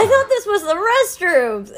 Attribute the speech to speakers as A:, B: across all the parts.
A: I thought this was the restrooms.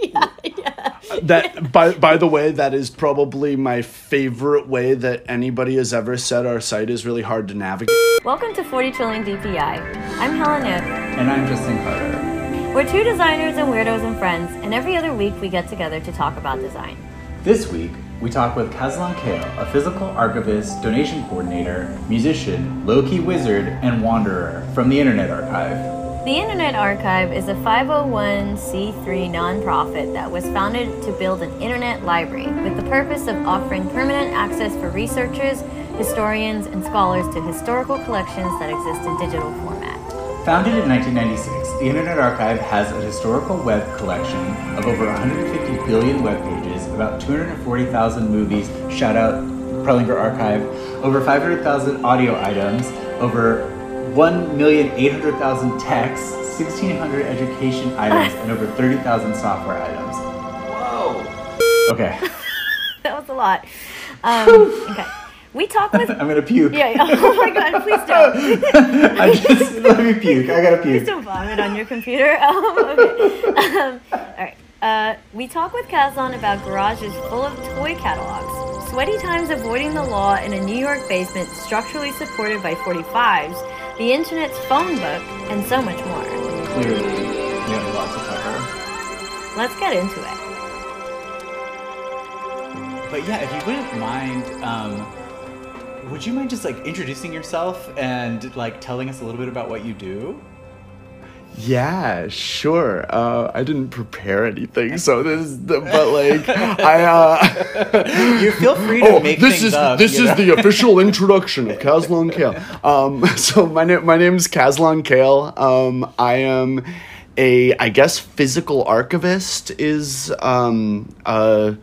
A: yeah, yeah.
B: That by by the way, that is probably my favorite way that anybody has ever said our site is really hard to navigate.
A: Welcome to 40 Trillion DPI. I'm Helen Ip.
C: And I'm Justin Carter.
A: We're two designers and weirdos and friends, and every other week we get together to talk about design.
C: This week, we talk with Caslon Kahle, a physical archivist, donation coordinator, musician, low-key wizard, and wanderer from the Internet Archive.
A: The Internet Archive is a 501c3 nonprofit that was founded to build an internet library with the purpose of offering permanent access for researchers, historians, and scholars to historical collections that exist in digital format.
C: Founded in 1996, the Internet Archive has a historical web collection of over 150 billion web pages, about 240,000 movies, shout out Prelinger Archive, over 500,000 audio items, over 1,800,000 texts, 1,600 education items, and over 30,000 software items. Whoa! Okay.
A: that was a lot. Um, okay. We talk with.
C: I'm gonna puke.
A: Yeah, yeah. Oh my god, please don't.
C: I just let me puke. I gotta puke.
A: Please don't vomit on your computer. Um, okay. Um, all right. Uh, we talk with Kazan about garages full of toy catalogs, sweaty times avoiding the law in a New York basement structurally supported by 45s, the internet's phone book, and so much more.
C: Clearly, we have a lot to cover.
A: Let's get into it.
C: But yeah, if you wouldn't mind, um, would you mind just like introducing yourself and like telling us a little bit about what you do?
B: Yeah, sure. Uh, I didn't prepare anything, so this is the, but like I. Uh,
C: You feel free to
B: oh,
C: make
B: this
C: things
B: is
C: up.
B: this is
C: know?
B: the official introduction of Caslon Kahle. Um, so my name my name's Caslon Kahle. Um, I am a I guess physical archivist is um, a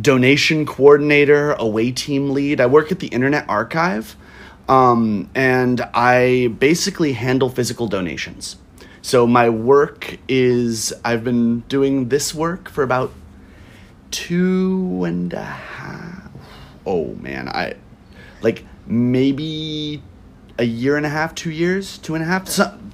B: donation coordinator, away team lead. I work at the Internet Archive, um, and I basically handle physical donations. So my work is I've been doing this work for about two and a half. Oh man, I like maybe a year and a half, two years, two and a half, some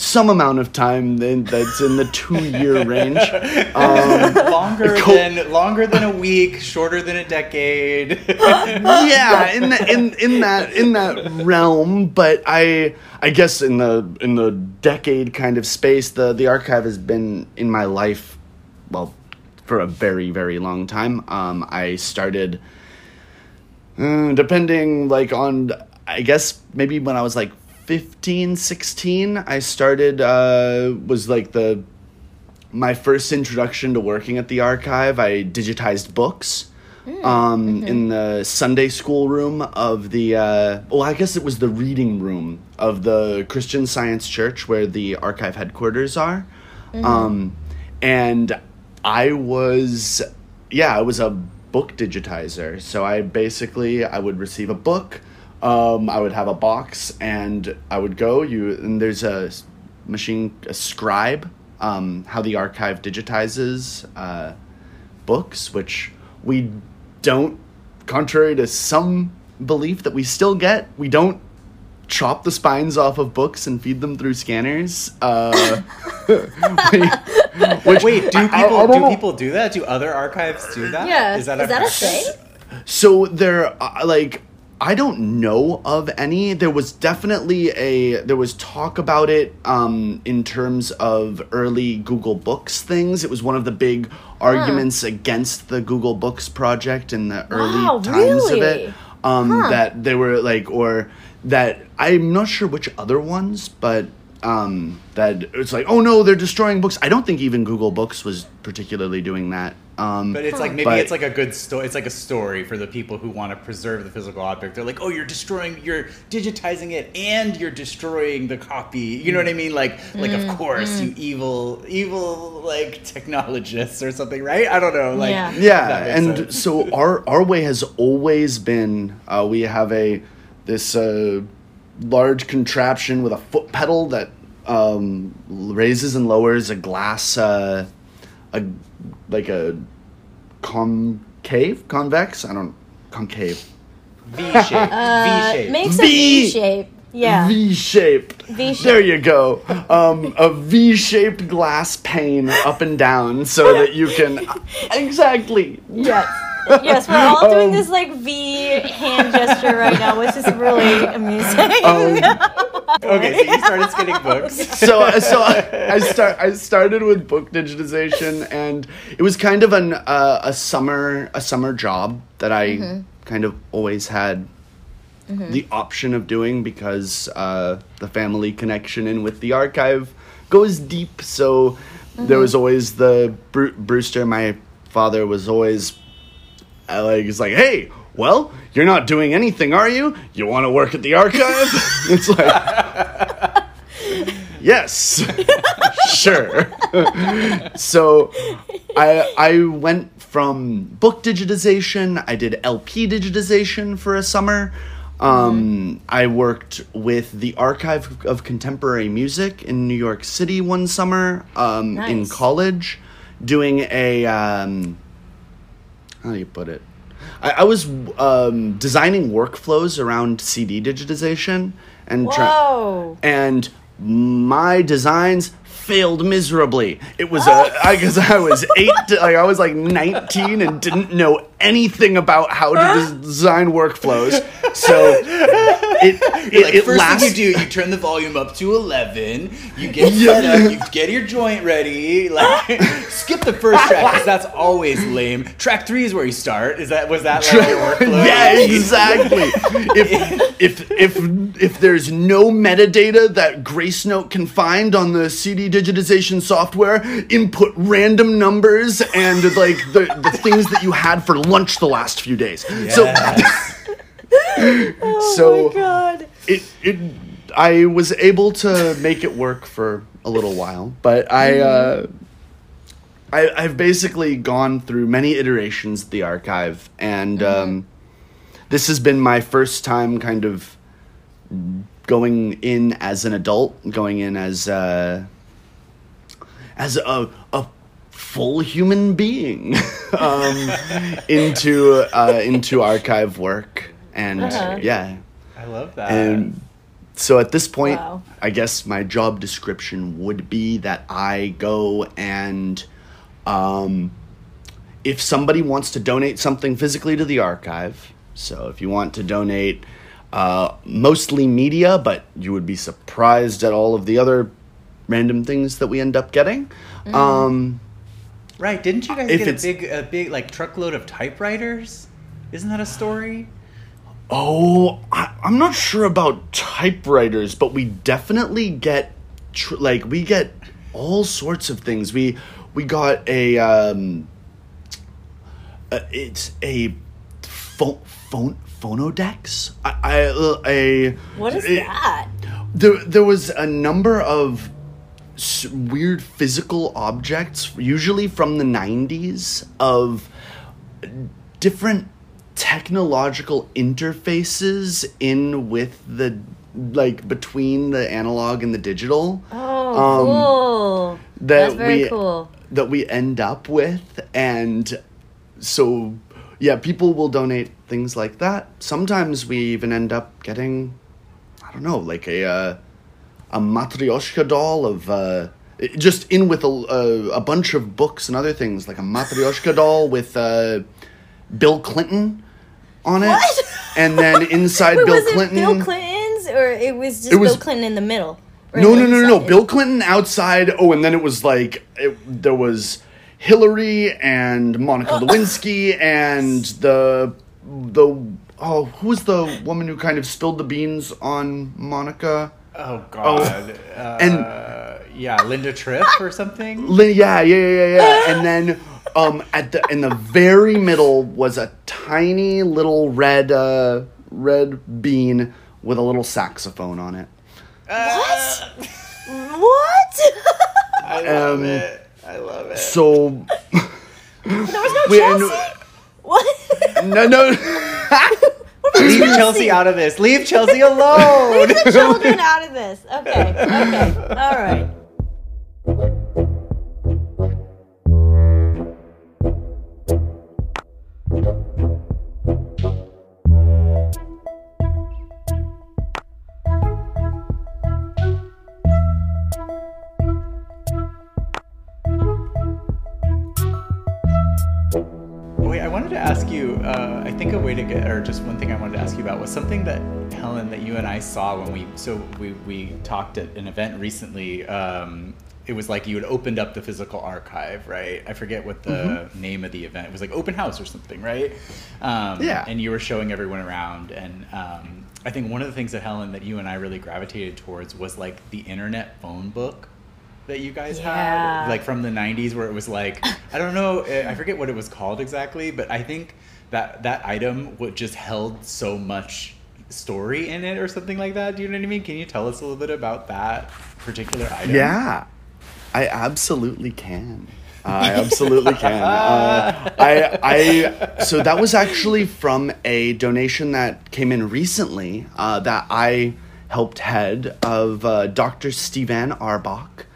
B: some amount of time then that's in the two year range. Um,
C: longer
B: Co-
C: than longer than a week, shorter than a decade.
B: yeah, in the, in in that in that realm, but I I guess in the in the decade kind of space, the the archive has been in my life, well, for a very very long time. Um, I started, uh, depending like on, I guess maybe when I was like 15, 16, I started uh, was like the my first introduction to working at the archive. I digitized books um, in the Sunday school room of the. Uh, well, I guess it was the reading room of the Christian Science Church where the archive headquarters are, um, and I was, yeah, I was a book digitizer. So I basically I would receive a book. Um, I would have a box, and I would go. You and there's a machine, a scribe. Um, how the archive digitizes uh, books, which we don't, contrary to some belief that we still get, we don't chop the spines off of books and feed them through scanners. Uh, which,
C: Wait, do
B: I- I-
C: people
B: I don't know.
C: people do that? Do other archives do that?
A: Yeah,
C: is that
A: is
C: a
A: that a thing?
B: So there, uh, like, I don't know of any. There was definitely a there was talk about it um, in terms of early Google Books things. It was one of the big arguments against the Google Books project in the early
A: Wow,
B: times of it. Um,
A: Huh.
B: That they were like, or that I'm not sure which other ones, but um, that it's like, oh no, they're destroying books. I don't think even Google Books was particularly doing that. Um,
C: But it's like maybe
B: But-
C: it's like a good story. It's like a story for the people who want to preserve the physical object. They're like, oh, you're destroying, you're digitizing it, and you're destroying the copy. You know what I mean? Like, like
A: Mm,
C: of course, you evil, evil like technologists or something, right? I don't know. Like,
A: Yeah.
B: yeah and
C: sense.
B: so our our way has always been uh, we have a this uh, large contraption with a foot pedal that um, raises and lowers a glass uh, a like a concave convex i don't concave
C: V shape, V
A: Uh,
C: shape.
A: makes a
B: V.
A: V shape. Yeah.
B: V shape.
A: V-shape.
B: There you go. Um, a V shaped glass pane up and down so that you can. Exactly.
A: Yes. Yes, we're all doing
B: Um,
A: this like V hand gesture right now, which is really amusing.
C: Okay, so you started spinning books.
B: so so I, I start I started with book digitization and it was kind of an uh, a summer a summer job that I
A: Mm-hmm.
B: kind of always had the option of doing because uh, the family connection in with the archive goes deep. So there
A: Mm-hmm.
B: was always the Bru- Brewster. My father was always uh, like, he's like, hey. Well, you're not doing anything, are you? You want to work at the archive? it's like, yes, sure. so I I went from book digitization. I did LP digitization for a summer. Um, I worked with the Archive of Contemporary Music in New York City one summer um, in college, doing a um, how do you put it? I, I was um, designing workflows around CD digitization and
A: Whoa.
B: and my designs failed miserably. It was a I guess I was eight, like I was like nineteen and didn't know anything about how to des- design workflows. So it it,
C: like,
B: it
C: first
B: last-
C: thing you do, you turn the volume up to eleven. You get set up. You get your joint ready. Like, skip the first track because that's always lame. Track three is where you start. Is that was that like your
B: yeah, exactly. if if if if there's no metadata that Gracenote can find on the CD digitization software, input random numbers and like the, the things that you had for lunch the last few days. So so
A: oh my god.
B: it it I was able to make it work for a little while, but I uh I, I've basically gone through many iterations of the archive, and um, this has been my first time kind of going in as an adult, going in as uh, as a a full human being um, into uh, into archive work, and
A: Uh-huh.
B: yeah,
C: I love that.
B: and so at this point,
A: Wow.
B: I guess my job description would be that I go and um, if somebody wants to donate something physically to the archive, so if you want to donate uh, mostly media, but you would be surprised at all of the other random things that we end up getting. Um,
C: right? Didn't you guys
B: if
C: get a big a big like truckload of typewriters? Isn't that a story?
B: Oh, I, I'm not sure about typewriters, but we definitely get tr- like we get all sorts of things. We we got a um, uh, it's a phone phone phonodex. I, I uh, a
A: What is
B: it-
A: that?
B: there there was a number of s- weird physical objects, usually from the 90s, of different technological interfaces in with the like between the analog and the digital
A: Oh,
B: Um,
A: cool.
B: that
A: That's very
B: we
A: cool.
B: that we end up with and so yeah people will donate things like that sometimes we even end up getting i don't know like a uh, a matryoshka doll of uh just in with a, a, a bunch of books and other things like a matryoshka doll with uh, bill clinton on it
A: What?
B: and then inside
A: Wait,
B: bill
A: was
B: clinton
A: it Bill Clinton's or it was just
B: It was-
A: Bill Clinton in the middle? Or
B: no, no, no, no, no. Bill Clinton outside. Oh, and then it was like it, there was Hillary and Monica Lewinsky and the the oh who was the woman who kind of spilled the beans on Monica?
C: Oh God. uh,
B: and-
C: yeah, Linda Tripp or something.
B: Li- Yeah, yeah, yeah, yeah, yeah. and then um at the in the very middle was a tiny little red uh red bean with a little saxophone on it.
A: What? what?
C: I love
B: Um,
C: it. I love it.
B: So
A: there was no
B: Wait,
A: Chelsea.
B: and-
A: what?
B: no no
C: Leave Chelsea out of this. Leave Chelsea alone.
A: Leave the children out of this. Okay. Okay. All right.
C: Was something that Helen, that you and I saw when we, so we we talked at an event recently. Um, it was like you had opened up the physical archive, right? I forget what the mm-hmm. name of the event. It was like open house or something, right? Um,
B: yeah.
C: And you were showing everyone around, and um, I think one of the things that Helen, that you and I really gravitated towards was like the internet phone book that you guys yeah. had, like from the '90s, where it was like I don't know, I forget what it was called exactly, but I think that that item would just held so much story in it or something like that. Do you know what I mean? Can you tell us a little bit about that particular item?
B: Yeah. I absolutely can. I absolutely can. Uh, I, I, so that was actually from a donation that came in recently uh, that I helped head of uh, Dr. Stevanne Auerbach,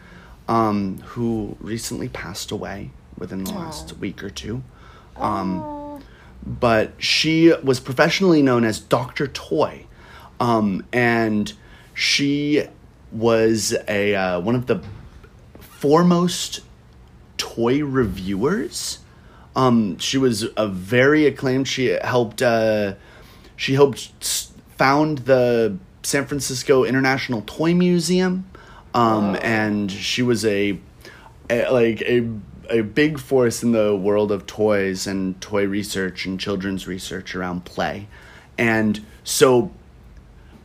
B: um, who recently passed away within the last week or two. Um, but she was professionally known as Dr. Toy, um, and she was a uh, one of the foremost toy reviewers. Um, she was a very acclaimed. She helped. Uh, she helped found the San Francisco International Toy Museum, um, and she was a, a like a a big force in the world of toys and toy research and children's research around play, and so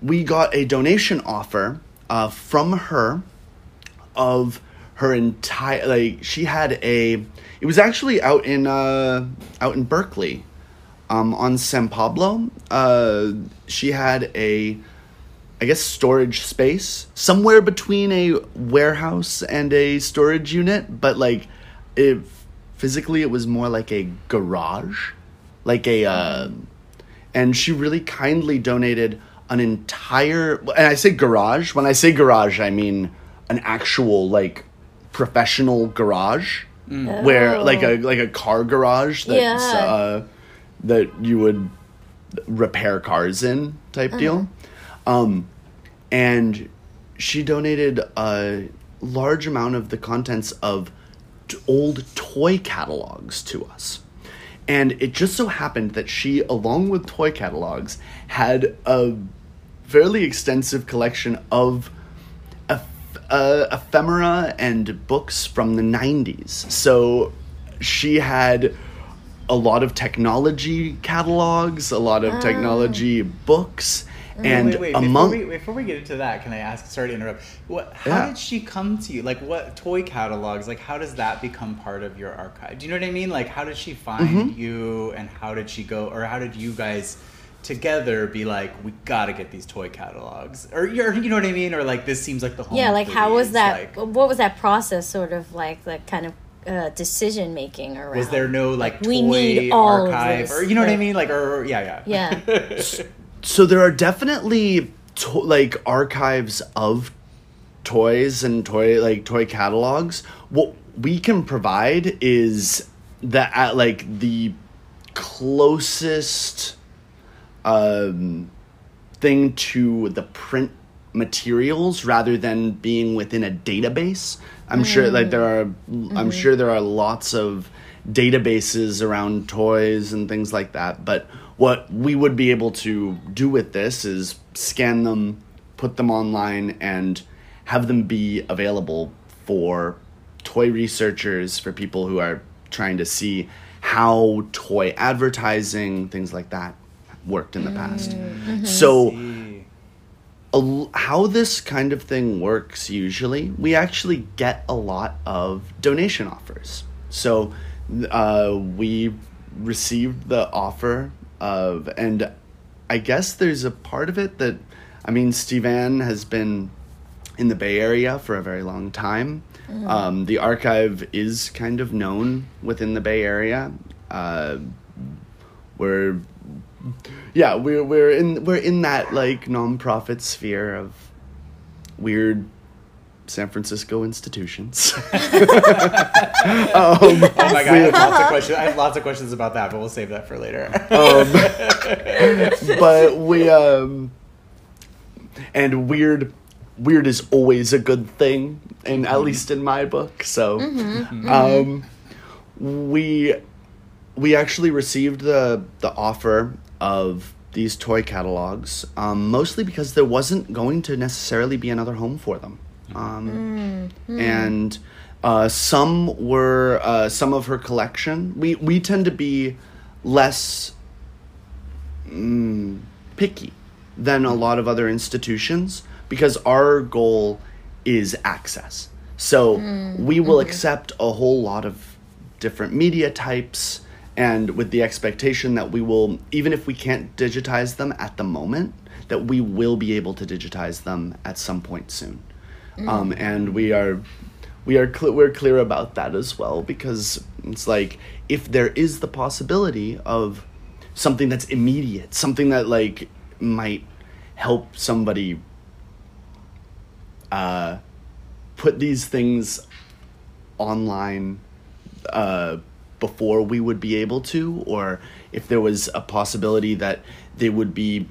B: we got a donation offer uh, from her of her entire like she had a it was actually out in uh out in Berkeley um on San Pablo. Uh she had a I guess storage space somewhere between a warehouse and a storage unit but like it physically it was more like a garage like a uh and she really kindly donated an entire and I say garage when I say garage I mean an actual like professional garage mm. where like a like a car garage that's yeah. uh, that you would repair cars in type uh-huh. deal. Um, and she donated a large amount of the contents of t- old toy catalogs to us. And it just so happened that she, along with toy catalogs, had a fairly extensive collection of uh, ephemera and books from the 90s. So she had a lot of technology catalogs, a lot of oh. technology books. And
C: wait, wait, among before we, before we, get into that, can I ask? Sorry to interrupt. What? How yeah. did she come to you? Like, what toy catalogs? Like, how does that become part of your archive? Do you know what I mean? Like, how did she find mm-hmm. you, and how did she go, or how did you guys together be like we gotta get these toy catalogs or you know what i mean or like this seems like the
A: home yeah like how was that like, what was that process sort of like the kind of uh, decision making around
C: was there no like, like we need all archive or you know like, what i mean like or
A: yeah yeah yeah
B: so there are definitely to- like archives of toys and toy like toy catalogs what we can provide is that at like the closest um, thing to the print materials rather than being within a database. I'm mm. sure like there are mm-hmm. I'm sure there are lots of databases around toys and things like that, but what we would be able to do with this is scan them, put them online and have them be available for toy researchers, for people who are trying to see how toy advertising, things like that worked in the past. Mm-hmm. So, a, how this kind of thing works usually, we actually get a lot of donation offers. So, uh, we received the offer of, and I guess there's a part of it that, I mean, Stevanne has been in the Bay Area for a very long time. Mm-hmm. Um, the archive is kind of known within the Bay Area. Uh, we're yeah, we're we're in we're in that like nonprofit sphere of weird San Francisco institutions. um,
C: oh my god, I have lots of questions. I have lots of questions about that, but we'll save that for later.
B: um, but we um, and weird weird is always a good thing, and at least in my book. So, mm-hmm, mm-hmm. um, we we actually received the the offer of these toy catalogs um, mostly because there wasn't going to necessarily be another home for them, um, and uh, some were uh, some of her collection. We we tend to be less mm, picky than a lot of other institutions because our goal is access. So we will accept a whole lot of different media types and with the expectation that we will even if we can't digitize them at the moment that we will be able to digitize them at some point soon. Um, and we are we are cl- we're clear about that as well because it's like if there is the possibility of something that's immediate, something that like might help somebody uh, put these things online uh, before we would be able to, or if there was a possibility that they would be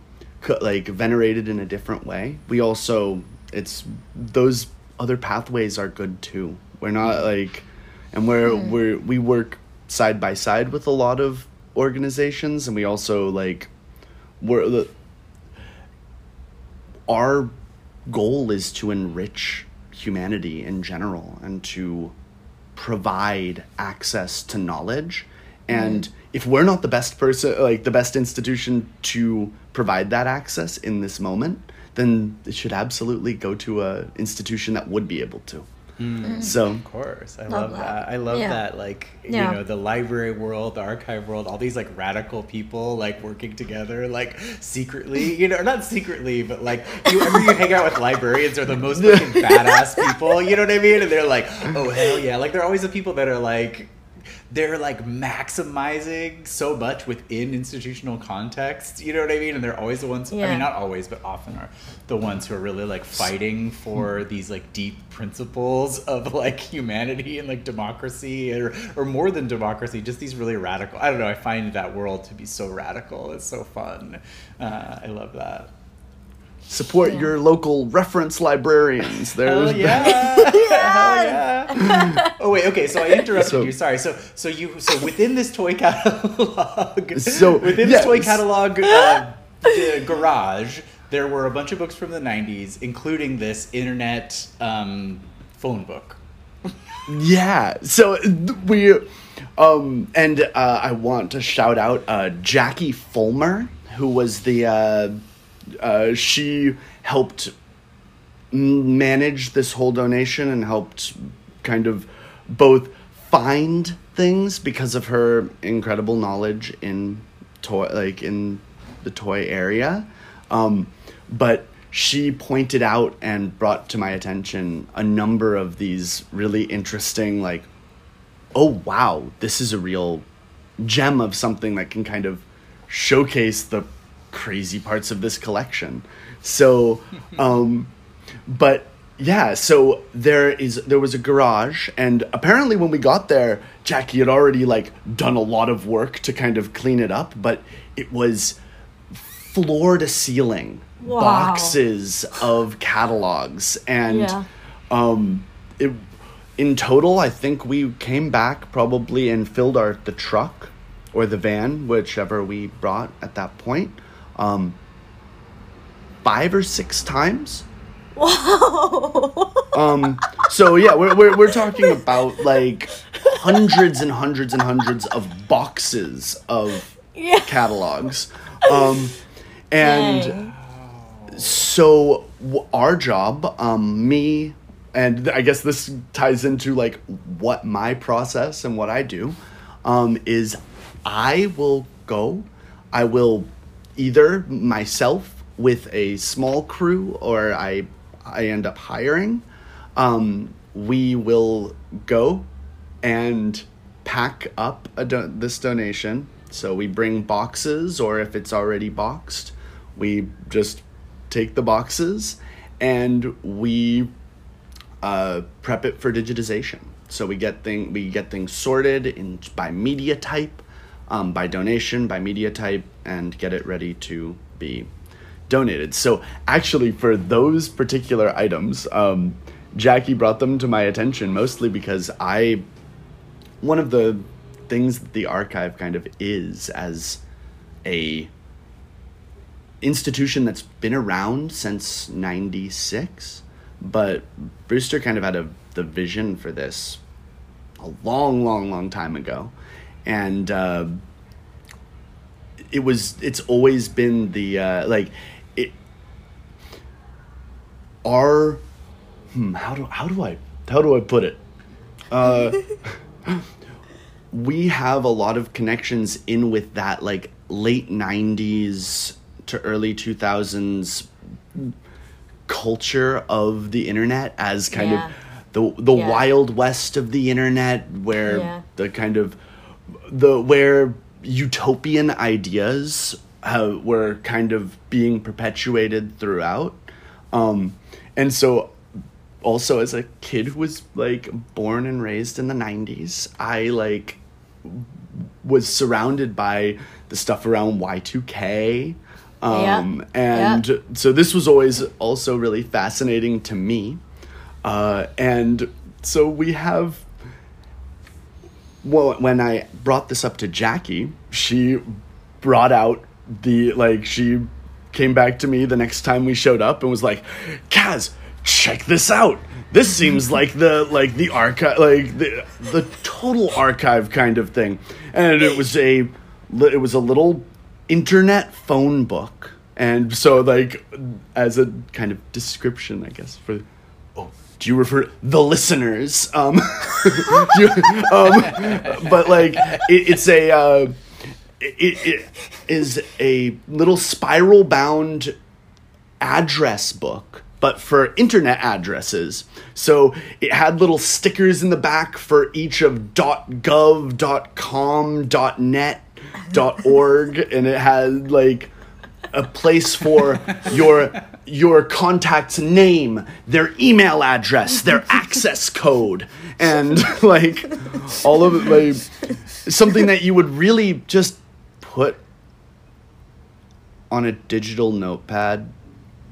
B: like venerated in a different way. We also it's those other pathways are good too. We're not mm-hmm. like, and we're mm-hmm. we're we work side by side with a lot of organizations, and we also like we're the our goal is to enrich humanity in general and to provide access to knowledge. Mm-hmm. And if we're not the best person like the best institution to provide that access in this moment then it should absolutely go to a institution that would be able to hmm. mm. so
C: Of course, I love,
A: that.
C: that. I love
A: Yeah.
C: that. Like
A: Yeah.
C: you know, the library world, the archive world, all these like radical people like working together, like secretly. You know, or not secretly, but like you ever you hang out with librarians, are the most fucking badass people. You know what I mean? And they're like, oh hell yeah! Like they're always the people that are like. They're like maximizing so much within institutional context, you know what I mean? And they're always the ones,
A: Yeah.
C: I mean, not always, but often are the ones who are really like fighting for these like deep principles of like humanity and like democracy or, or more than democracy just these really radical i don't know i find that world to be so radical it's so fun uh, i love that
B: support
A: Yeah.
B: your local reference librarians
C: Hell
B: there's
C: yeah! Hell yeah! oh wait, okay. So I interrupted
B: So-
C: you. Sorry. So so you so within this toy catalog,
B: So,
C: within this toy catalog uh, the garage, there were a bunch of books from the '90s, including this internet um, phone book.
B: Yeah. So we, um, and uh, I want to shout out uh, Jackie Fulmer, who was the, uh, she helped manage this whole donation and helped kind of both find things because of her incredible knowledge in toy, like in the toy area. Um, but she pointed out and brought to my attention a number of these really interesting, like, oh wow, this is a real gem of something that can kind of showcase the crazy parts of this collection. So, um, but yeah, so there is there was a garage, and apparently when we got there, Jackie had already like done a lot of work to kind of clean it up, but it was floor to ceiling
A: Wow.
B: boxes of catalogs and
A: Yeah.
B: um it in total i think we came back probably and filled our the truck or the van whichever we brought at that point um five or six times
A: Whoa.
B: um so yeah we're, we're, we're talking about like hundreds and hundreds and hundreds of boxes of
A: yeah.
B: catalogs um and
A: Dang.
B: so w- our job um me and th- i guess this ties into like what my process and what i do um is i will go i will either myself with a small crew or i i end up hiring um we will go and pack up do- this donation. So we bring boxes, or if it's already boxed, we just take the boxes and we uh, prep it for digitization. So we get thing we get things sorted in by media type, um, by donation, by media type, and get it ready to be donated. So actually, for those particular items, um, Jackie brought them to my attention mostly because I one of the things that the archive kind of is as a institution that's been around since 96 but brewster kind of had a the vision for this a long long long time ago and uh, it was it's always been the uh, like it our hmm, how do how do i how do i put it uh we have a lot of connections in with that like late 90s to early 2000s culture of the internet as kind
A: Yeah.
B: of the the
A: Yeah.
B: wild west of the internet where
A: Yeah.
B: the kind of the where utopian ideas uh, were kind of being perpetuated throughout um and so also as a kid who was like born and raised in the 90s i like was surrounded by the stuff around y2k um
A: Yeah.
B: and
A: Yeah.
B: so this was always also really fascinating to me uh and so we have well when i brought this up to jackie she brought out the like she came back to me the next time we showed up and was like kaz check this out. This seems like the like the archive like the the total archive kind of thing. And it was a it was a little internet phone book. And so like as a kind of description i guess for do you refer the listeners um, you- um but like it, it's a uh it, it is a little spiral bound address book but for internet addresses. So it had little stickers in the back for each of. gov com net org and it had like a place for your your contact's name, their email address, their access code, and like all of it, like something that you would really just put on a digital notepad,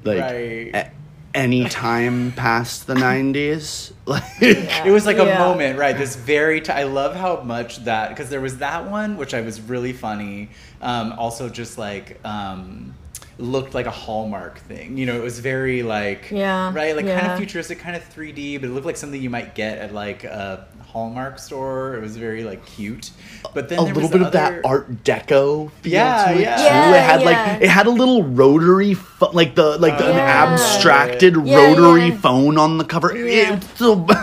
B: like
C: Right.
B: a- any time past the nineties. Like
C: It was like a
A: Yeah.
C: moment, right? This very. T- I love how much that because there was that one which I was really funny. Um, also, just like um, looked like a Hallmark thing. You know, it was very like
A: Yeah,
C: right, like kind of futuristic, kind of 3D, but it looked like something you might get at like a Hallmark store. It was very like cute, but then
B: a
C: there
B: little
C: was
B: bit
C: the
B: of that Art Deco. feel
C: Yeah,
B: to it,
C: yeah.
B: too.
A: Yeah,
B: it had
A: yeah.
B: like it had a little rotary, pho- like the like the, an abstracted
A: Yeah,
B: rotary
A: yeah.
B: phone on the cover.
A: Yeah.
B: It's so-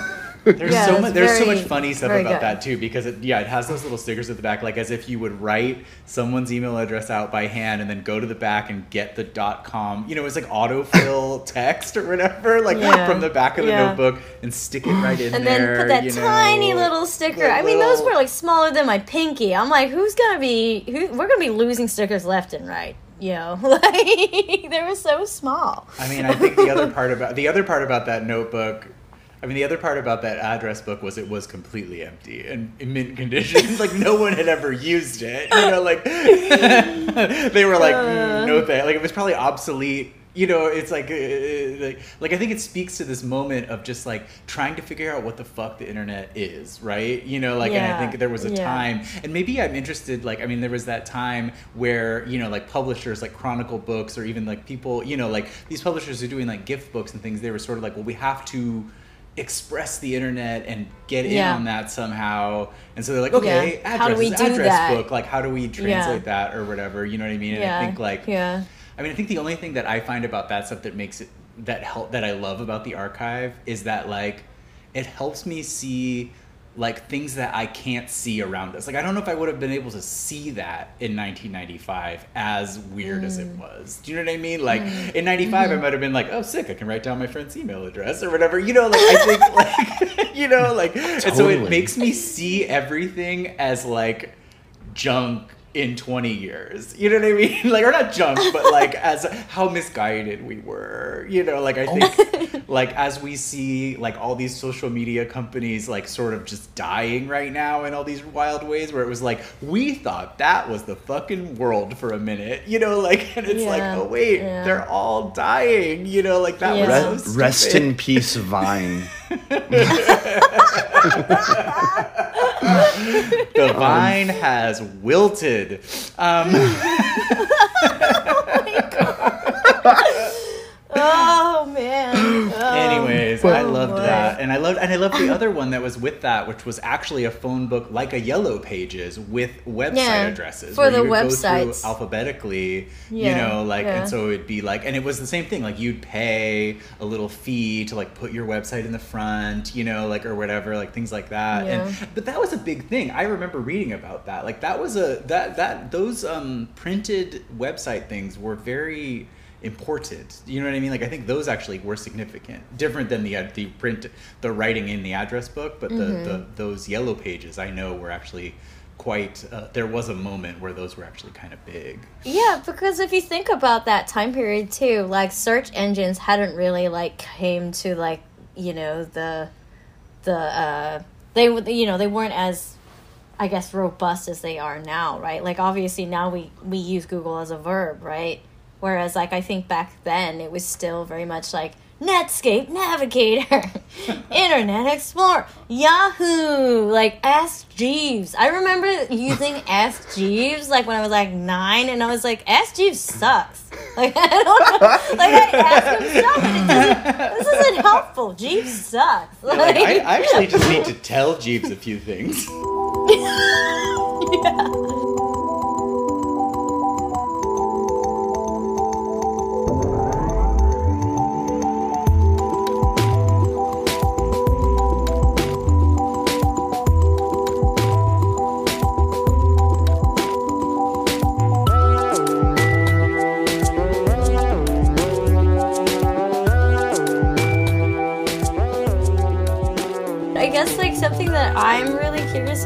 C: There's
A: Yeah,
C: so much. There's so much funny stuff about
A: good.
C: that too, because it, yeah, it has those little stickers at the back, like as if you would write someone's email address out by hand and then go to the back and get the dot com. You know, it's like autofill text or whatever, like
A: Yeah.
C: from the back of the
A: Yeah.
C: notebook and stick it right in
A: And
C: there.
A: And then put that
C: you know.
A: tiny little sticker.
C: That
A: I mean, those were like smaller than my pinky. I'm like, who's gonna be? Who? We're gonna be losing stickers left and right. You know, like they were so small.
C: I mean, I think the other part about the other part about that notebook. I mean, the other part about that address book was it was completely empty and in mint condition. like no one had ever used it. You know, like they were like, "Mm, no thank. Like it was probably obsolete. You know, it's like, uh, like, like I think it speaks to this moment of just like trying to figure out what the fuck the internet is, right? You know, like, and I think there was a
A: yeah.
C: time and maybe I'm interested. Like, I mean, there was that time where you know, like publishers like Chronicle Books or even like people, you know, like these publishers are doing like gift books and things. They were sort of like, well, we have to express the internet and get in on that somehow. And so they're like, okay,
A: Yeah.
C: address,
A: How do we do
C: address
A: that?
C: book. Like, how do we translate that or whatever? You know what I mean? And
A: yeah.
C: I think like,
A: yeah.
C: I mean, I think the only thing that I find about that stuff that makes it that help that I love about the archive is that like it helps me see like things that I can't see around us. Like I don't know if I would have been able to see that in 1995 as weird as
A: Mm.
C: it was. Do you know what I mean? Like in 95 I might have been like, "Oh, sick, I can write down my friend's email address or whatever." You know, like I think like you know, like and so it makes me see everything as like junk in 20 years. You know what I mean? Like, or not junk, but like as how misguided we were. You know, like I think, like as we see like all these social media companies like sort of just dying right now in all these wild ways, where it was like we thought that was the fucking world for a minute. You know, like and it's like, oh wait,
A: yeah.
C: they're all dying. You know, like that
A: Yeah.
C: was
B: Re-
C: so
B: rest in peace, Vine.
C: the vine has wilted. Um,
A: Oh man. Oh.
C: Anyways, I
A: Oh,
C: loved
A: boy.
C: that, and I loved and I loved the other one that was with that, which was actually a phone book like a Yellow Pages with website
A: Yeah,
C: addresses
A: for
C: where
A: the
C: you would go through
A: websites.
C: alphabetically. you know, like
A: yeah.
C: and so it'd be like, and it was the same thing. Like you'd pay a little fee to like put your website in the front, you know, like or whatever, like things like that.
A: Yeah.
C: And but that was a big thing. I remember reading about that. Like that was a that that those um printed website things were very important. You know what I mean? Like I think those actually were significant. Different than the uh, the print the writing in the address book, but the,
A: Mm-hmm.
C: the those yellow pages I know were actually quite uh, there was a moment where those were actually kind of big.
A: Yeah, because if you think about that time period too, like search engines hadn't really like came to like you know the the uh they you know they weren't as I guess robust as they are now, right? Like obviously now we we use Google as a verb, right? Whereas like I think back then it was still very much like Netscape Navigator, Internet Explorer, Yahoo, like Ask Jeeves. I remember using Ask Jeeves like when I was like nine, and I was like, Ask Jeeves sucks. Like I don't know, like I asked him stuff, and it doesn't. This isn't helpful. Jeeves sucks.
C: Yeah, like, I, I actually just need to tell Jeeves a few things.
A: I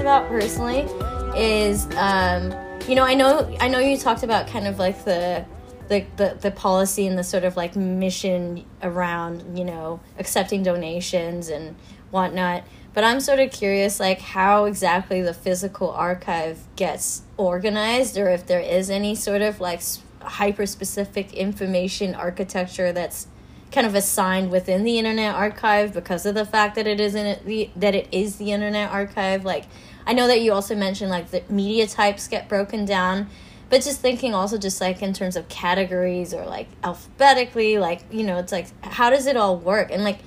A: about personally is um you know I know I know you talked about kind of like the the, the, the policy and the sort of like mission around you know accepting donations and whatnot but i'm sort of curious like how exactly the physical archive gets organized or if there is any sort of like hyper specific information architecture that's kind of assigned within the internet archive because of the fact that it isn't the that it is the internet archive like i know that you also mentioned like the media types get broken down but just thinking also just like in terms of categories or like alphabetically like you know it's like how does it all work and like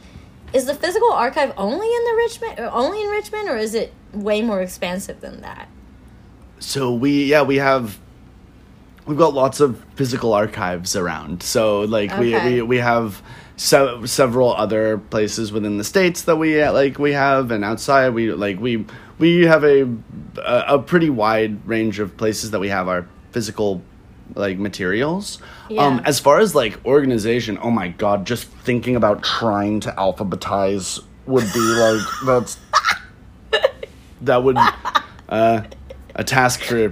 A: is the physical archive only in the richmond or only in richmond or is it way more expansive than that
B: So we yeah we have we've got lots of physical archives around. So like
A: Okay.
B: we, we we have se- several other places within the states that we like we have and outside we like we we have a a, pretty wide range of places that we have our physical like materials.
A: Yeah.
B: Um as far as like organization, oh my god, just thinking about trying to alphabetize would be like that's that would uh a task for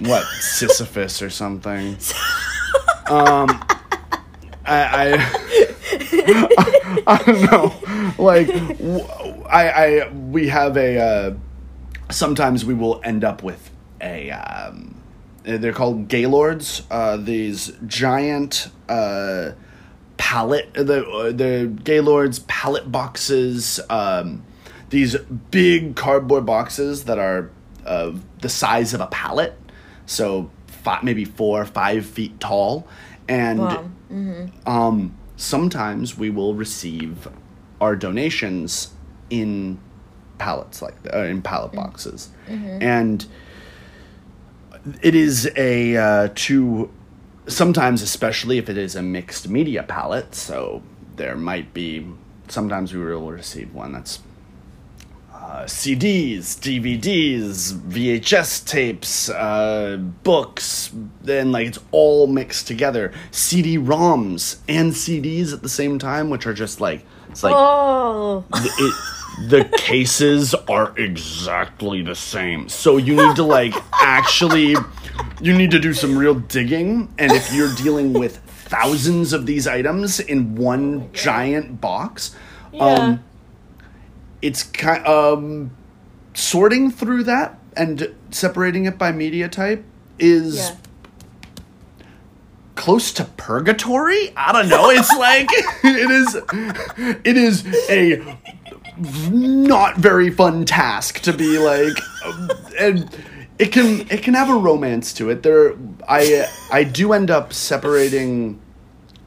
B: what Sisyphus or something. Um, I, I, I don't know. Like, I, I, we have a. Uh, sometimes we will end up with a. Um, they're called gaylords. Uh, these giant. Uh, pallet the uh, the gaylords pallet boxes um, these big cardboard boxes that are uh, the size of a pallet so five, maybe four or five feet tall and
A: Wow.
B: um, sometimes we will receive our donations in pallets like uh, in pallet boxes. And it is a uh, to sometimes especially if it is a mixed media palette so there might be sometimes we will receive one that's uh, CDs, DVDs, VHS tapes, uh, books, then like it's all mixed together. CD-ROMs and CDs at the same time, which are just like it's like
A: oh.
B: it, the cases are exactly the same. So you need to like actually you need to do some real digging and if you're dealing with thousands of these items in one giant box,
A: yeah
B: um it's kind um sorting through that and separating it by media type is
A: yeah
B: close to purgatory. I don't know. It's like it is. It is a not very fun task to be like and it can it can have a romance to it. There i i do end up separating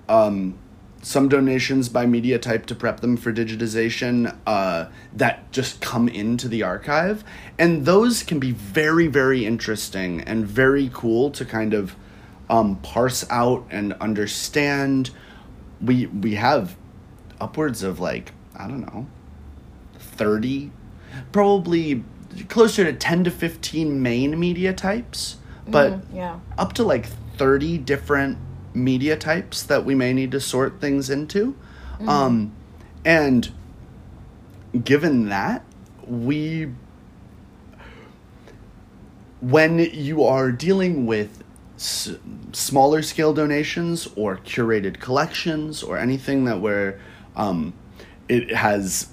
B: um some donations by media type to prep them for digitization uh, that just come into the archive. And those can be very very interesting and very cool to kind of um, parse out and understand. We we have upwards of like i don't know 30 probably closer to 10 to 15 main media types but
A: yeah.
B: up to like 30 different media types that we may need to sort things into um, and given that we when you are dealing with s- smaller scale donations or curated collections or anything that where um, it has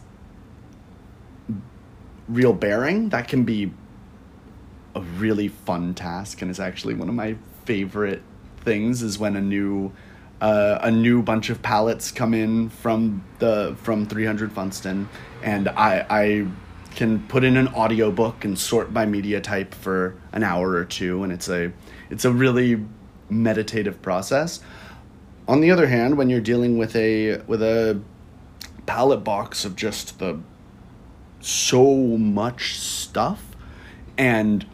B: real bearing that can be a really fun task and is actually one of my favorite things is when a new uh, a new bunch of pallets come in from the from 300 Funston and I I can put in an audiobook and sort by media type for an hour or two and it's a it's a really meditative process. On the other hand, when you're dealing with a with a pallet box of just the so much stuff and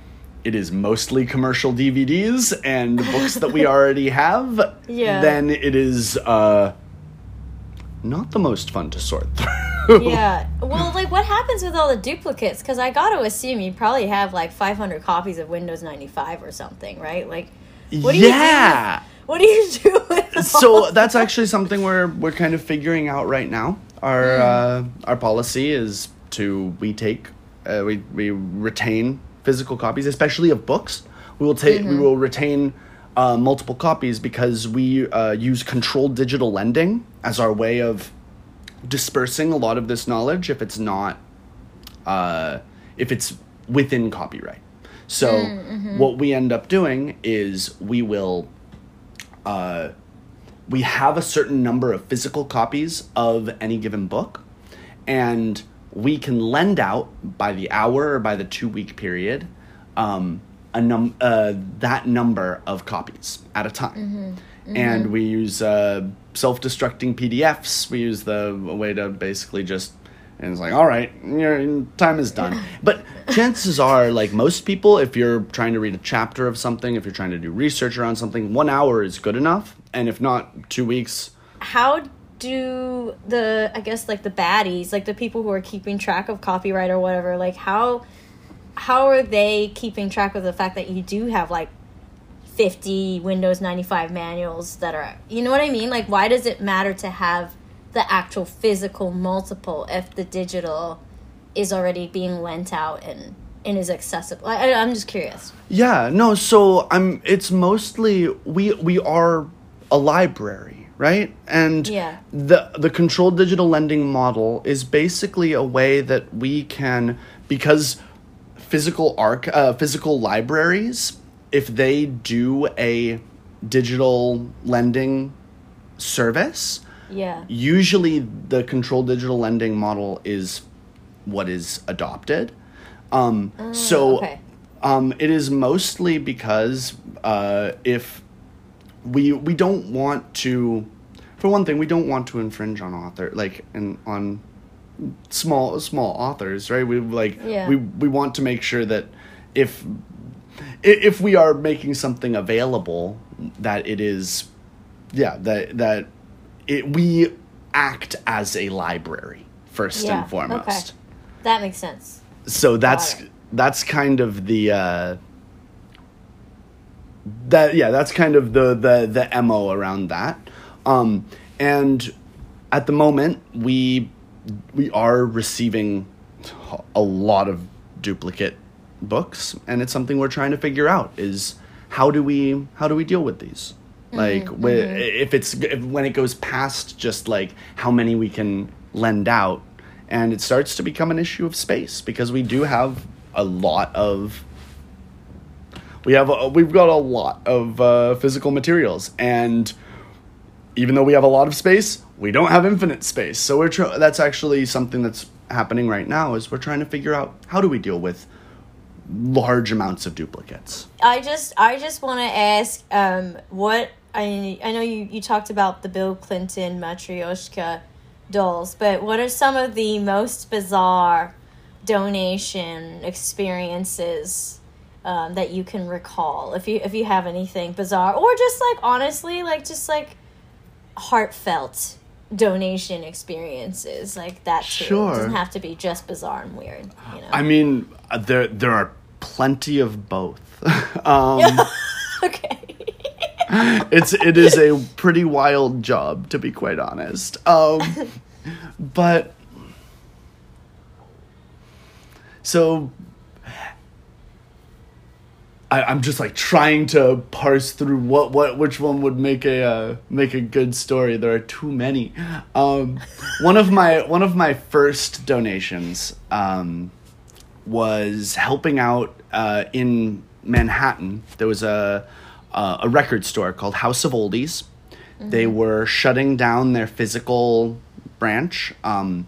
B: it is mostly commercial DVDs and books that we already have,
A: Yeah.
B: then it is uh, not the most fun to sort through.
A: yeah. Well, like, what happens with all the duplicates? Because I got to assume you probably have like 500 copies of Windows 95 or something, right? Like, what do
B: yeah.
A: you do? With, what do you do with
B: so that's actually something we're we're kind of figuring out right now. Our uh, our policy is to we take uh, we we retain physical copies, especially of books. We will take we will retain uh, multiple copies because we uh, use controlled digital lending as our way of dispersing a lot of this knowledge if it's not uh, if it's within copyright. So what we end up doing is we will uh, we have a certain number of physical copies of any given book, and we can lend out by the hour or by the two week period um, a num- uh, that number of copies at a time. And we use uh, self destructing PDFs. We use the a way to basically just and it's like, all right, your time is done. But chances are, like most people, if you're trying to read a chapter of something, if you're trying to do research around something, one hour is good enough. And if not, two weeks.
A: how do the I guess like the baddies, like the people who are keeping track of copyright or whatever, like how how are they keeping track of the fact that you do have like 50 Windows 95 manuals that are you know what I mean? Like why does it matter to have the actual physical multiple if the digital is already being lent out and and is accessible? I, I'm just curious.
B: Yeah, no, so I'm it's mostly we we are a library, right? And
A: Yeah.
B: the the controlled digital lending model is basically a way that we can because physical arc uh, physical libraries if they do a digital lending service
A: Yeah.
B: usually the controlled digital lending model is what is adopted. Um, so
A: okay.
B: um, it is mostly because uh, if we we don't want to, for one thing, we don't want to infringe on author like in on small small authors, right? We like
A: Yeah.
B: we we want to make sure that if if we are making something available that it is yeah that that it we act as a library first
A: Yeah,
B: and foremost
A: okay. That makes sense.
B: so that's that's kind of the uh that yeah that's kind of the the the mo around that. Um and at the moment we we are receiving a lot of duplicate books and it's something we're trying to figure out is how do we how do we deal with these? Like wh- if it's if, when it goes past just like how many we can lend out and it starts to become an issue of space because we do have a lot of we have a, we've got a lot of uh, physical materials and even though we have a lot of space we don't have infinite space. So we're tr- that's actually something that's happening right now is we're trying to figure out how do we deal with large amounts of duplicates.
A: I just I just want to ask um, what I I know you you talked about the Bill Clinton Matryoshka dolls, but what are some of the most bizarre donation experiences um, that you can recall? If you if you have anything bizarre or just like honestly like just like heartfelt donation experiences like that too.
B: Sure.
A: It doesn't have to be just bizarre and weird. You know.
B: I mean, uh, there there are plenty of both. um,
A: okay.
B: it's it is a pretty wild job to be quite honest. Um, but so I, I'm just like trying to parse through what what which one would make a uh, make a good story. There are too many. Um, one of my one of my first donations um, was helping out uh, in Manhattan. There was a uh, a record store called House of Oldies. They were shutting down their physical branch, um,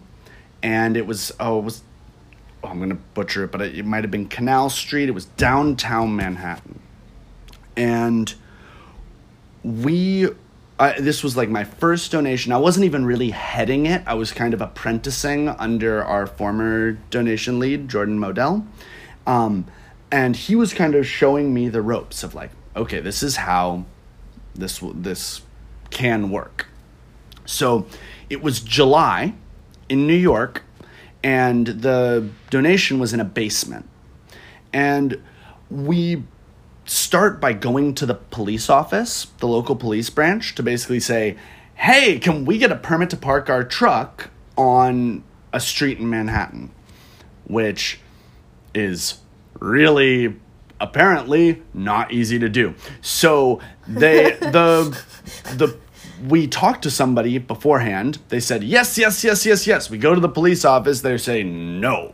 B: and it was oh it was oh, I'm gonna butcher it, but it, it might have been Canal Street. It was downtown Manhattan, and we. I, this was like my first donation. I wasn't even really heading it. I was kind of apprenticing under our former donation lead, Jordan Modell. Um, and he was kind of showing me the ropes of like, okay, this is how this this can work. So it was July in New York, and the donation was in a basement. And we start by going to the police office, the local police branch, to basically say, hey, can we get a permit to park our truck on a street in Manhattan? Which is really apparently not easy to do. So they the the we talked to somebody beforehand. They said yes, yes, yes, yes, yes. We go to the police office. They say no.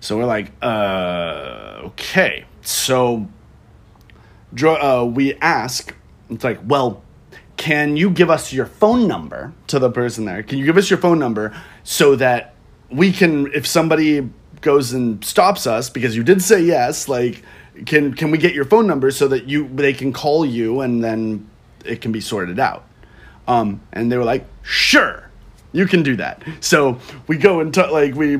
B: So we're like, uh, okay. So uh, we ask. It's like, well, can you give us your phone number to the person there? Can you give us your phone number so that we can, if somebody goes and stops us because you did say yes, like, can can we get your phone number so that you they can call you and then it can be sorted out? Um, and they were like, sure, you can do that. So we go and t- like we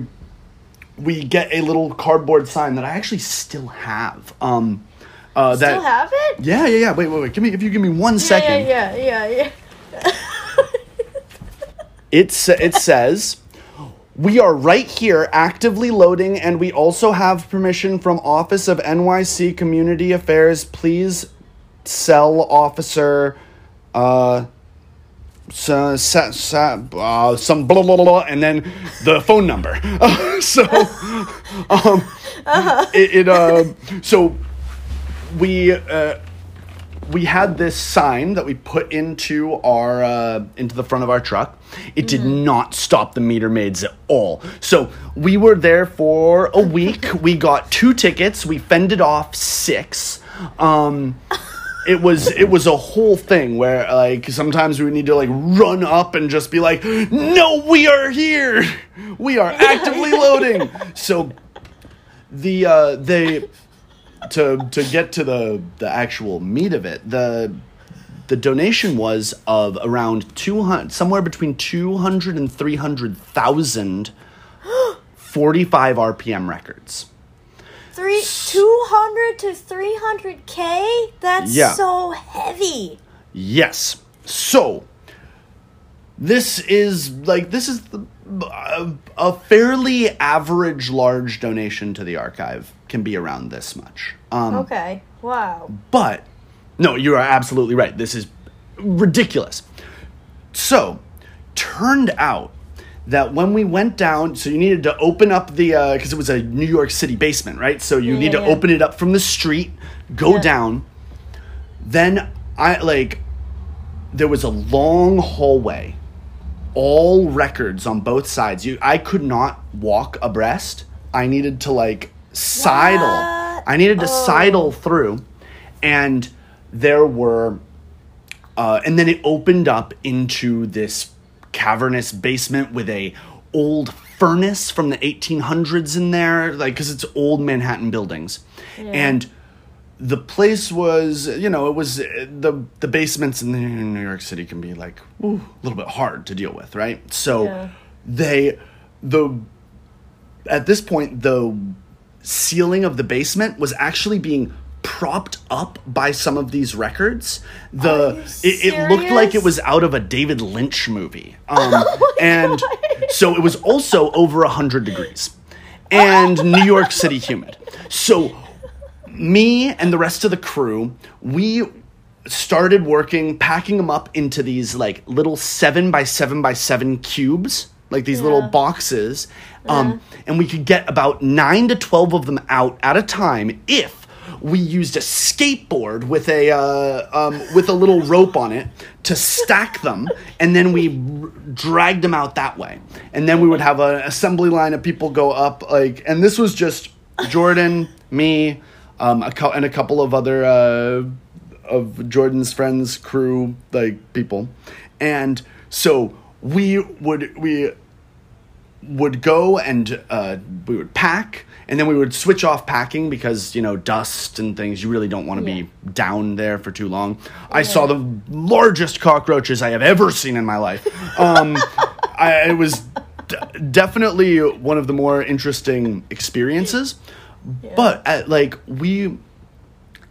B: we get a little cardboard sign that I actually still have. Um, uh, that,
A: Still have it?
B: yeah, yeah, yeah. Wait, wait, wait. Give me if you give me one second.
A: Yeah, yeah, yeah, yeah.
B: It sa- it says we are right here actively loading and we also have permission from Office of NYC Community Affairs. Please sell officer uh so, sa, sa, uh, some blah, blah blah blah and then the phone number. so um it, it uh so we uh we had this sign that we put into our uh, into the front of our truck. It did not stop the meter maids at all. So we were there for a week. we got two tickets. We fended off six. Um, it was it was a whole thing where like sometimes we would need to like run up and just be like, "No, we are here. We are actively loading." So the uh, they to to get to the the actual meat of it, the the donation was of around 200 somewhere between 200 and 300,000 45 RPM records.
A: Three, 200 to 300k? That's
B: Yeah.
A: so heavy.
B: Yes. So this is like this is the, a, a fairly average large donation to the archive can be around this much. Um,
A: Okay. Wow.
B: But no, you are absolutely right. This is ridiculous. So, turned out that when we went down, so you needed to open up the because it was a New York City basement, right? So you
A: Yeah,
B: need
A: yeah,
B: to
A: yeah.
B: open it up from the street, go down. Then I like there was a long hallway, all records on both sides. You I could not walk abreast. I needed to like sidle.
A: What?
B: I needed to
A: Oh.
B: sidle through, and there were, uh, and then it opened up into this cavernous basement with a old furnace from the 1800s in there, like because it's old Manhattan buildings, and the place was you know it was uh, the the basements in, in New York City can be like ooh, a little bit hard to deal with, right? So
A: Yeah.
B: they the at this point the ceiling of the basement was actually being propped up by some of these records. The it, it looked like it was out of a david lynch movie. Um,
A: Oh
B: and so it was also over 100 degrees. And new york city humid. So me and the rest of the crew, we started working, packing them up into these like little seven by seven by seven cubes, like these little boxes. Um, and we could get about nine to 12 of them out at a time if we used a skateboard with a uh, um, with a little rope on it to stack them, and then we r- dragged them out that way. And then we would have an assembly line of people go up, like, and this was just Jordan, me, um, a cou- and a couple of other uh, of Jordan's friends, crew, like people, and so we would we would go and uh, we would pack and then we would switch off packing because you know dust and things you really don't want to
A: Yeah.
B: be down there for too long. I saw the largest cockroaches i have ever seen in my life. Um, I, it was d- definitely one of the more interesting experiences. But at, like we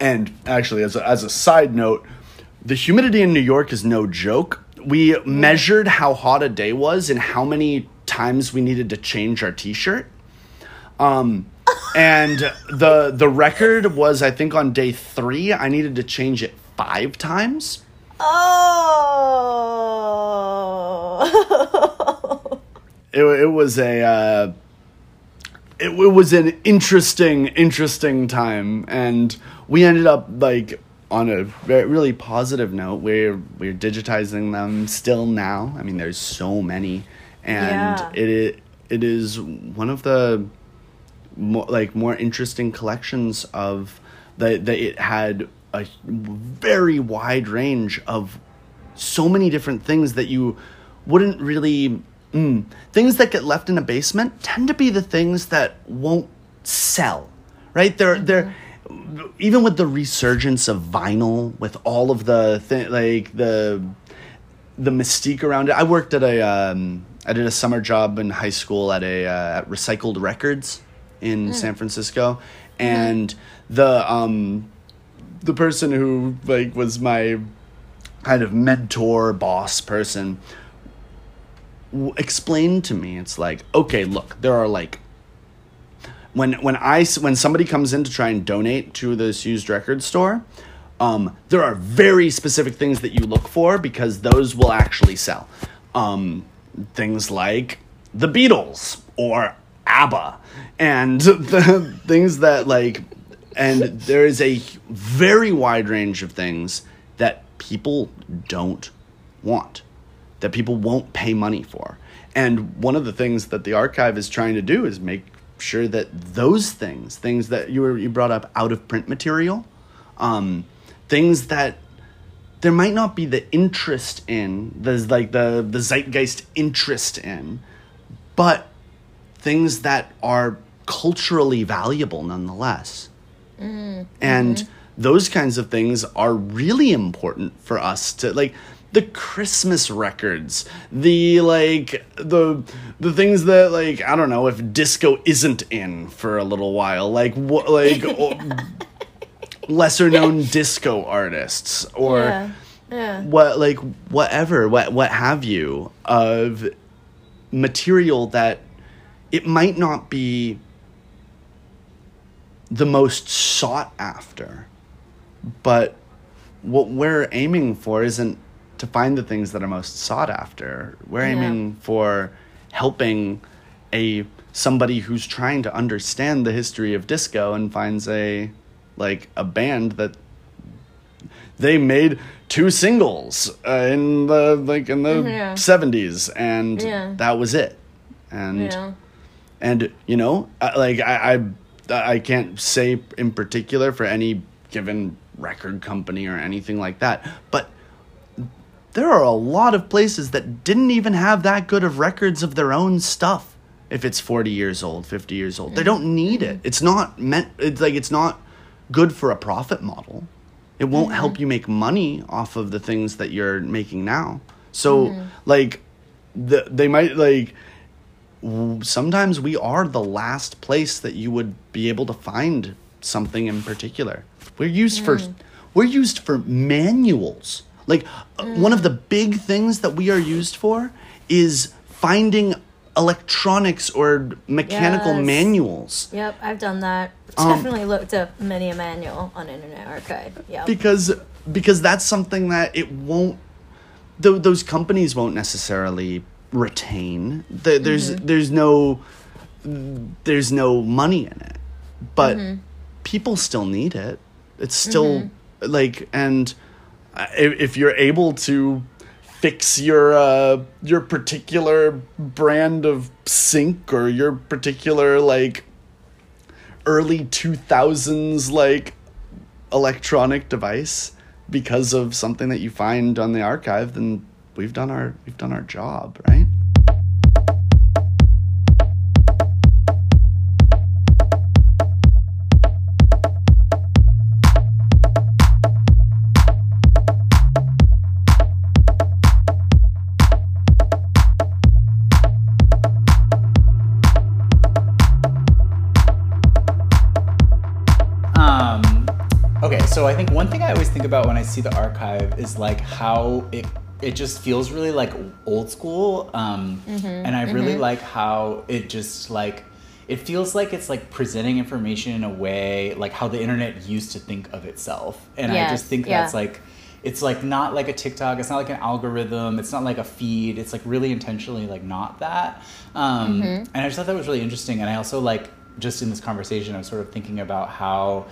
B: and actually as a, as a side note the humidity in new york is no joke. We measured how hot a day was and how many times we needed to change our t-shirt um and the the record was i think on day three. I needed to change it five times.
A: Oh.
B: it, it was a uh, it, it was an interesting interesting time. And we ended up like on a very, really positive note. We're we're digitizing them still now. I mean there's so many. And
A: Yeah.
B: it, it it is one of the more like more interesting collections of that that it had a very wide range of so many different things that you wouldn't really mm, things that get left in a basement tend to be the things that won't sell right? They're they're even with the resurgence of vinyl with all of the thi- like the the mystique around it. I worked at a um, i did a summer job in high school at a uh, at recycled records in san francisco. And the um the person who like was my kind of mentor boss person w- explained to me it's like okay look there are like when when I when somebody comes in to try and donate to this used record store, um, there are very specific things that you look for because those will actually sell. Um, things like the Beatles or ABBA, and the things that like, and there is a very wide range of things that people don't want that people won't pay money for. And one of the things that the archive is trying to do is make sure that those things, things that you were you brought up out of print material, um, things that there might not be the interest in, there's like the the zeitgeist interest in, but things that are culturally valuable nonetheless. Mm-hmm. And those kinds of things are really important for us to like the Christmas records, the like the the things that like I don't know if disco isn't in for a little while, like what like lesser known disco artists or
A: yeah. Yeah.
B: what like whatever what what have you of material that it might not be the most sought after but what we're aiming for isn't to find the things that are most sought after we're
A: Yeah.
B: aiming for helping a somebody who's trying to understand the history of disco and finds a like a band that they made two singles uh, in the like in the
A: Yeah.
B: 70s and
A: Yeah.
B: that was it and and you know I- like I, I i can't say in particular for any given record company or anything like that but there are a lot of places that didn't even have that good of records of their own stuff if it's 40 years old 50 years old. They mm. don't need it. It's not meant it's like it's not good for a profit model. It won't help mm. you make money off of the things that you're making now. So mm. like the, they might like sometimes we are the last place that you would be able to find something in particular. We're used for we're used for manuals. Like uh, one of the big things that we are used for is finding electronics or mechanical
A: Yes.
B: manuals
A: Yep, I've done that.
B: Um,
A: Definitely looked up many a manual on Internet Archive. Yeah.
B: because because that's something that it won't th- those companies won't necessarily retain. The, there's there's no there's no money in it, but people still need it. It's still like and uh, if, if you're able to fix your uh, your particular brand of sink or your particular like early 2000s like electronic device because of something that you find on the archive then we've done our we've done our job right?
C: Um, okay, so I think one thing I always think about when I see the archive is like how it it just feels really like old school, um, and I really like how it just like it feels like it's like presenting information in a way like how the internet used to think of itself, and I just think
A: yeah.
C: that's like. It's like not like a TikTok. It's not like an algorithm. It's not like a feed. It's like really intentionally like not that. Um, And I just thought that was really interesting. And I also like just in this conversation, I was sort of thinking about how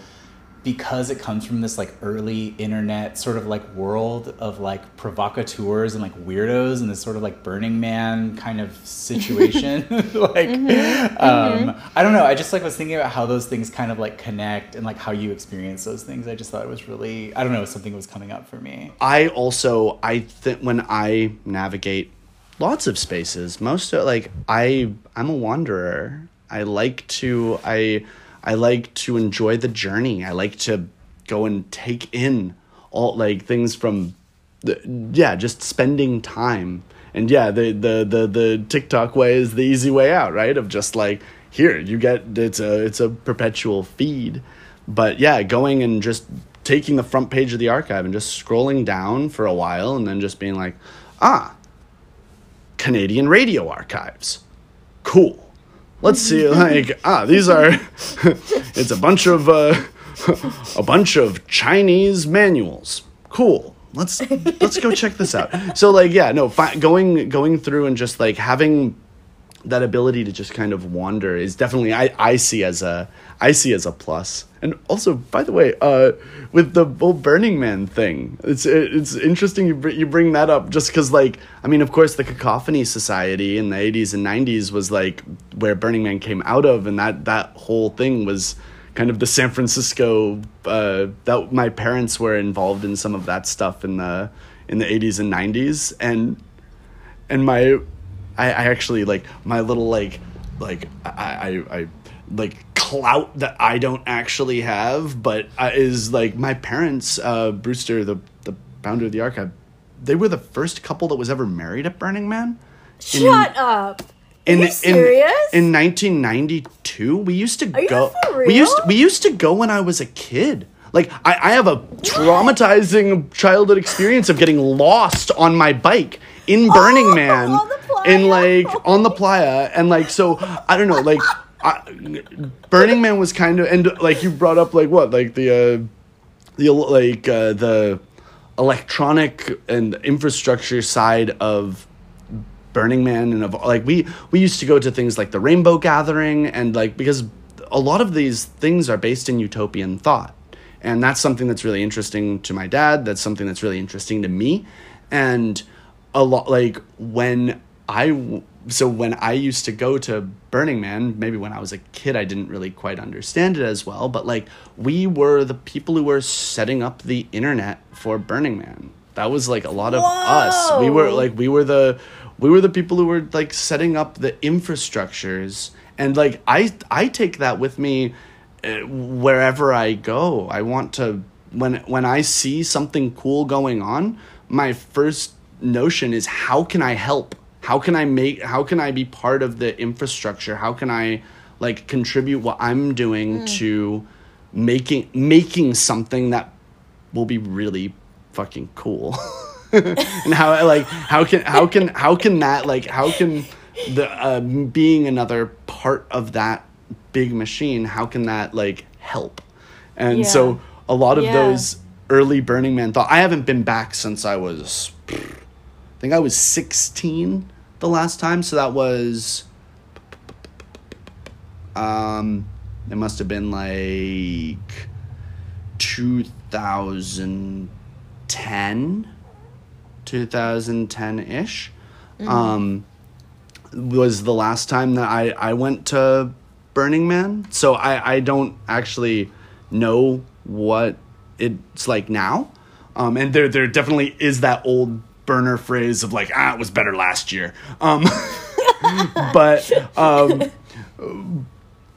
C: because it comes from this like early internet sort of like world of like provocateurs and like weirdos and this sort of like Burning Man kind of situation. like, um, I don't know. I just like was thinking about how those things kind of like connect and like how you experience those things. I just thought it was really, I don't know, something was coming up for me.
B: i also i think when i navigate lots of spaces most of, like i i'm a wanderer i like to i i like to enjoy the journey. I like to go and take in all like things from the, yeah just spending time. And yeah the, the the the tiktok way is the easy way out right? Of just like here you get it's a it's a perpetual feed. But yeah going and just taking the front page of the archive and just scrolling down for a while and then just being like ah canadian radio archives. Cool let's see like ah these are it's a bunch of uh a bunch of chinese manuals. Cool. Let's let's go check this out. So like yeah no fi- going going through and just like having that ability to just kind of wander is definitely I, I see as a I see as a plus. And also, by the way, uh, with the whole Burning Man thing, it's it's interesting you br- you bring that up just because like I mean, of course, the Cacophony Society in the '80s and '90s was like where Burning Man came out of, and that that whole thing was kind of the San Francisco. Uh, that my parents were involved in some of that stuff in the in the '80s and '90s, and and my I, I actually like my little like like I, I I like clout that I don't actually have, but uh, is like my parents, uh, Brewster, the the founder of the archive. They were the first couple that was ever married at Burning Man. In-
A: Shut up.
B: in,
A: you
B: in-
A: serious?
B: In 1992, we used to
A: you
B: go.
A: for
B: We used
A: real?
B: we used to go when I was a kid. Like I, I have a traumatizing childhood experience of getting lost on my bike in Burning
A: Oh,
B: Man, in like on the playa, and like so I don't know, like I, Burning Man was kind of and like you brought up like what like the uh, the like uh, the electronic and infrastructure side of Burning Man and of like we we used to go to things like the Rainbow Gathering and like because a lot of these things are based in utopian thought. And that's something that's really interesting to my dad, that's something that's really interesting to me. And a lot like when I so when I used to go to Burning Man, maybe when I was a kid I didn't really quite understand it as well, but like we were the people who were setting up the internet for Burning Man That was like a lot of us. We were like we were the we were the people who were like setting up the infrastructures and like I I take that with me uh, wherever I go. I want to when when I see something cool going on, my first notion is how can I help? How can I make how can I be part of the infrastructure? How can I like contribute what I'm doing to making making something that will be really fucking cool. and how like how can how can how can that like how can the uh, being another part of that big machine how can that like help and
A: Yeah.
B: so a lot of
A: Yeah.
B: those early burning man thought i haven't been back since i was i think i was 16 the last time so that was um it must have been like 2010 2010-ish um was the last time that I, I went to Burning Man. So I, I don't actually know what it's like now. Um, and there there definitely is that old burner phrase of like, ah, it was better last year. Um, but um,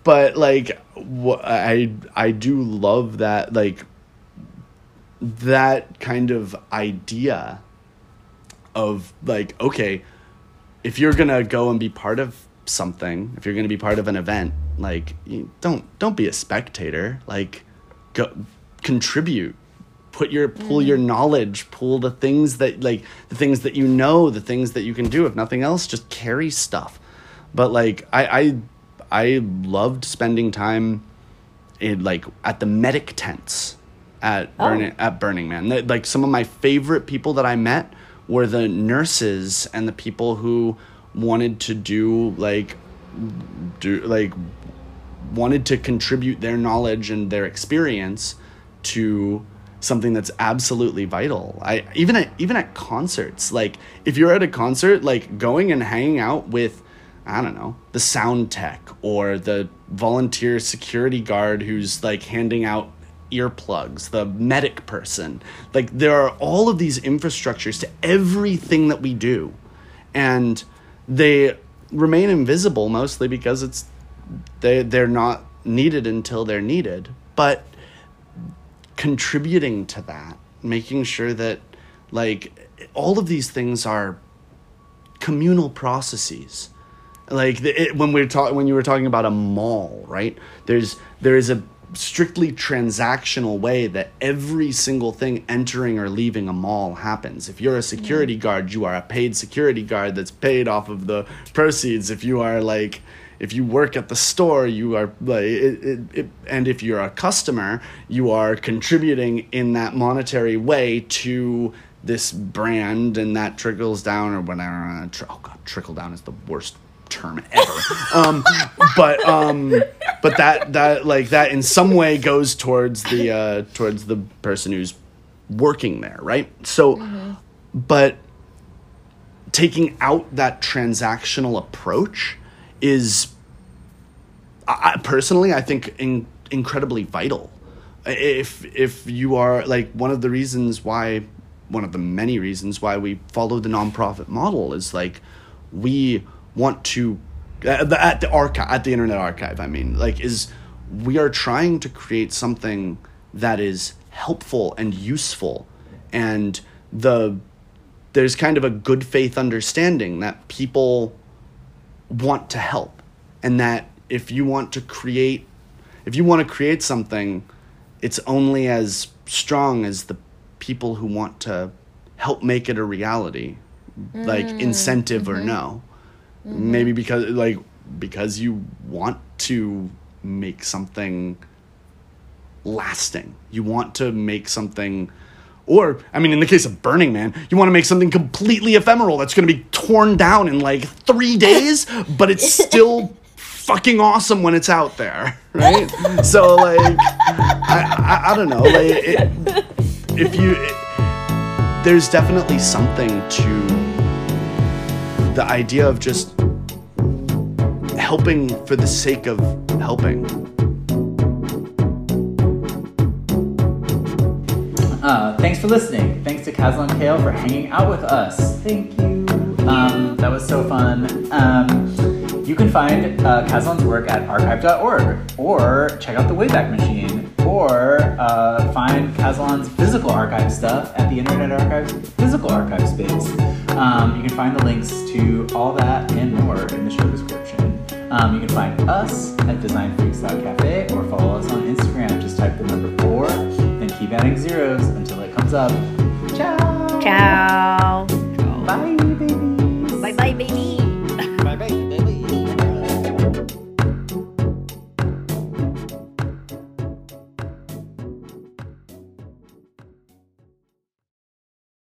B: but like I I do love that like that kind of idea of like okay if you're gonna go and be part of something if you're gonna be part of an event like don't don't be a spectator like go contribute put your pull your mm. knowledge pull the things that like the things that you know the things that you can do if nothing else just carry stuff but like i i i loved spending time in like at the medic tents at
A: Oh.
B: burning at Burning Man. Like some of my favorite people that I met were the nurses and the people who wanted to do like do like wanted to contribute their knowledge and their experience to something that's absolutely vital. I even at even at concerts, like if you're at a concert, like going and hanging out with I don't know, the sound tech or the volunteer security guard who's like handing out earplugs, the medic person. Like there are all of these infrastructures to everything that we do. And they remain invisible mostly because it's they they're not needed until they're needed. But contributing to that, making sure that like all of these things are communal processes. Like the, it, when we're talking, when you were talking about a mall, right? There's there is a strictly transactional way that every single thing entering or leaving a mall happens. If you're a security guard, you are a paid security guard that's paid off of the proceeds. If you are like if you work at the store, you are like, it, it, it, and if you're a customer, you are contributing in that monetary way to this brand, and that trickles down or whatever. Oh god, trickle down is the worst term ever. um, but um, but that that like that in some way goes towards the uh, towards the person who's working there, right? So, but taking out that transactional approach is I, personally I think in, incredibly vital. If if you are like one of the reasons why one of the many reasons why we follow the nonprofit model is like we want to at the, at the archive at the internet archive I mean like is we are trying to create something that is helpful and useful and the there's kind of a good faith understanding that people want to help and that if you want to create if you want to create something it's only as strong as the people who want to help make it a reality like mm, incentive or mm-hmm. no. Mm-hmm. Maybe because like because you want to make something lasting. You want to make something or i mean in the case of burning man you want to make something completely ephemeral that's going to be torn down in like three days but it's still fucking awesome when it's out there right? So like i i, I don't know like it, if you it, there's definitely something to the idea of just helping for the sake of helping
C: Uh, thanks for listening. Thanks to Caslon Kahle for hanging out with us. Thank you. Um, that was so fun. Um, you can find uh, Caslon's work at archive.org or check out the Wayback Machine or uh, find Caslon's physical archive stuff at the Internet Archive's physical archive space. Um, you can find the links to all that and more in the show description. Um, you can find us at designfreaks.cafe or follow us on Instagram. Just type the number four, keep adding zeros until it comes up. Ciao.
A: Ciao.
C: Bye.